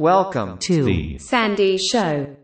Welcome to the Sandy Show.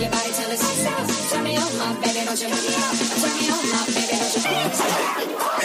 your body till it sticks out. Turn me on, my baby, don't you hook me up. Turn me on, my baby, don't you. fuck me up.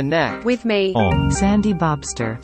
Connect with me. on sandybobster.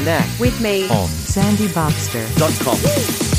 Connect with me. on sandybobster.com.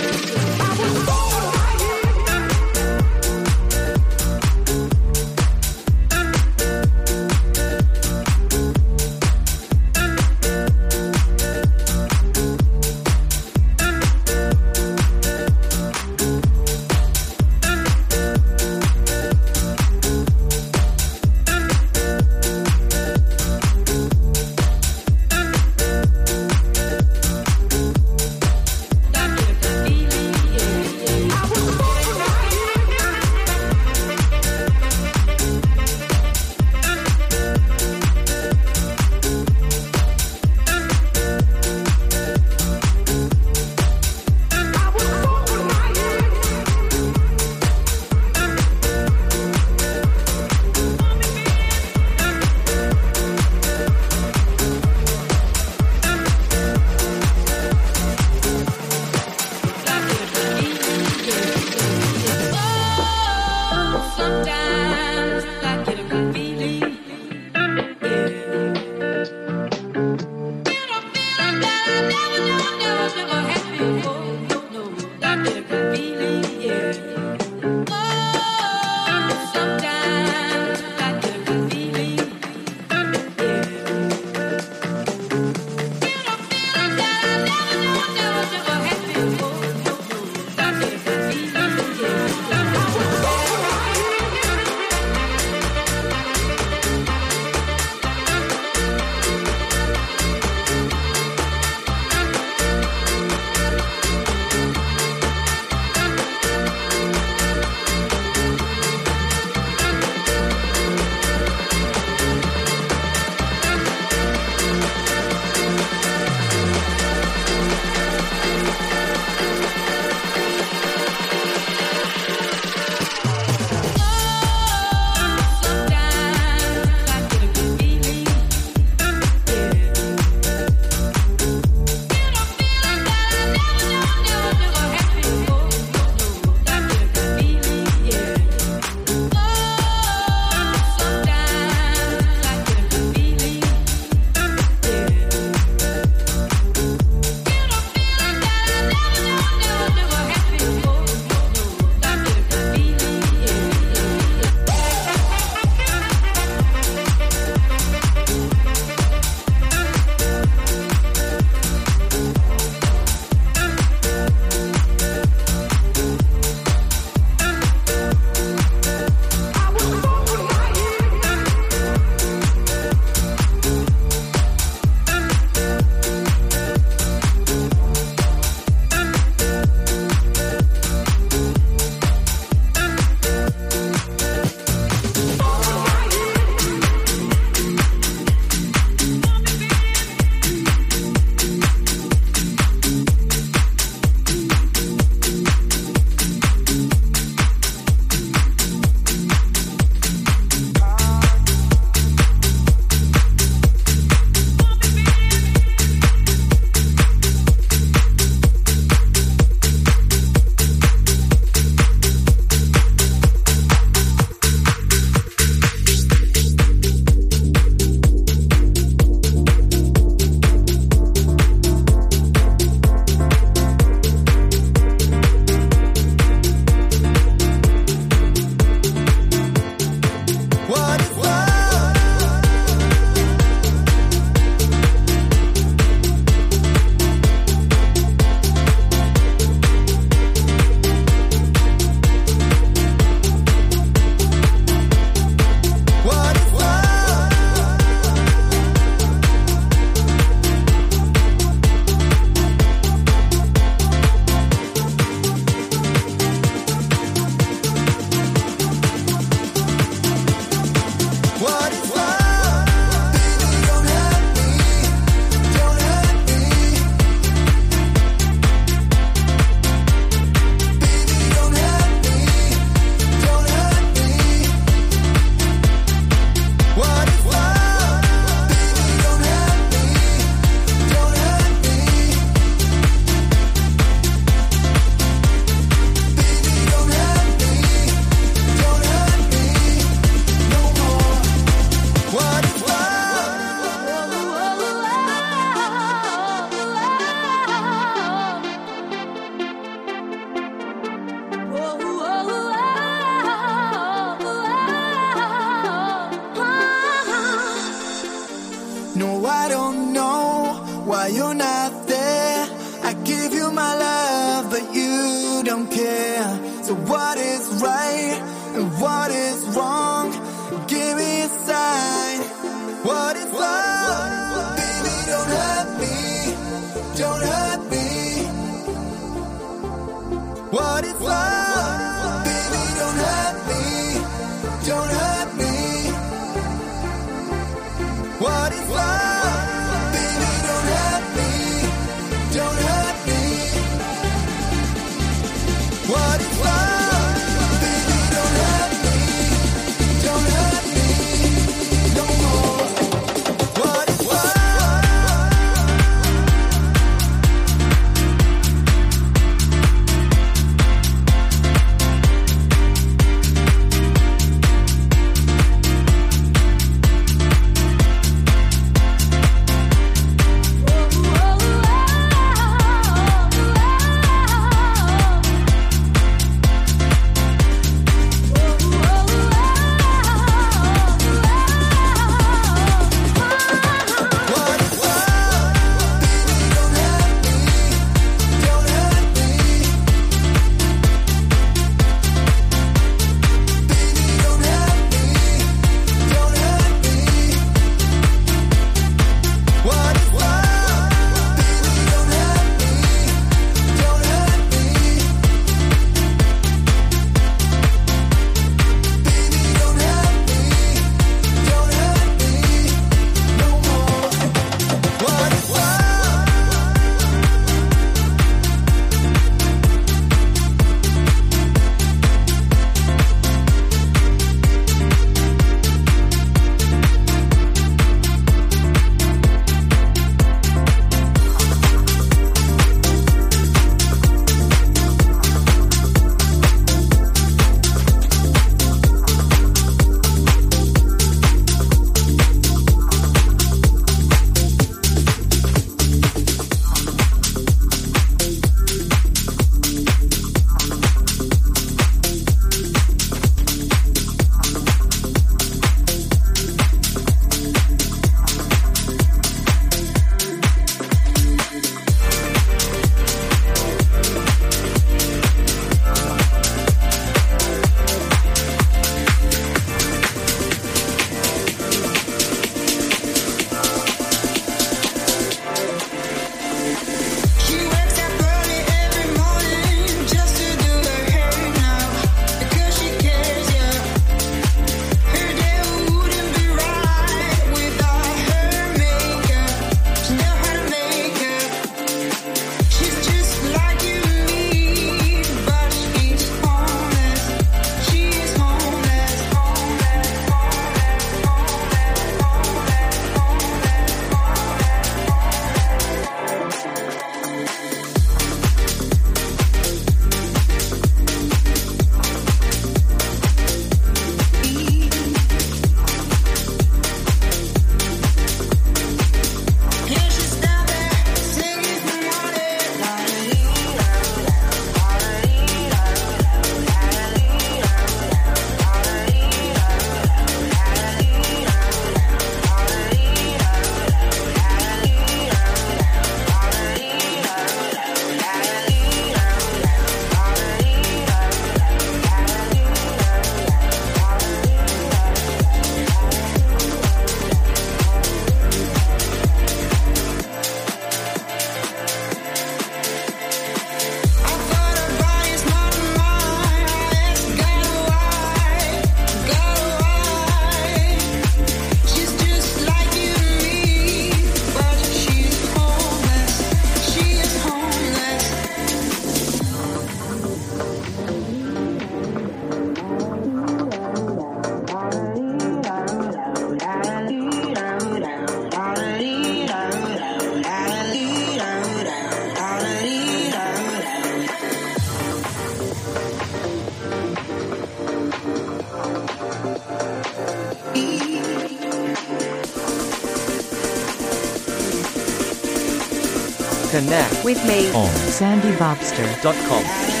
With me. on SandyBobster.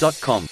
Dot com.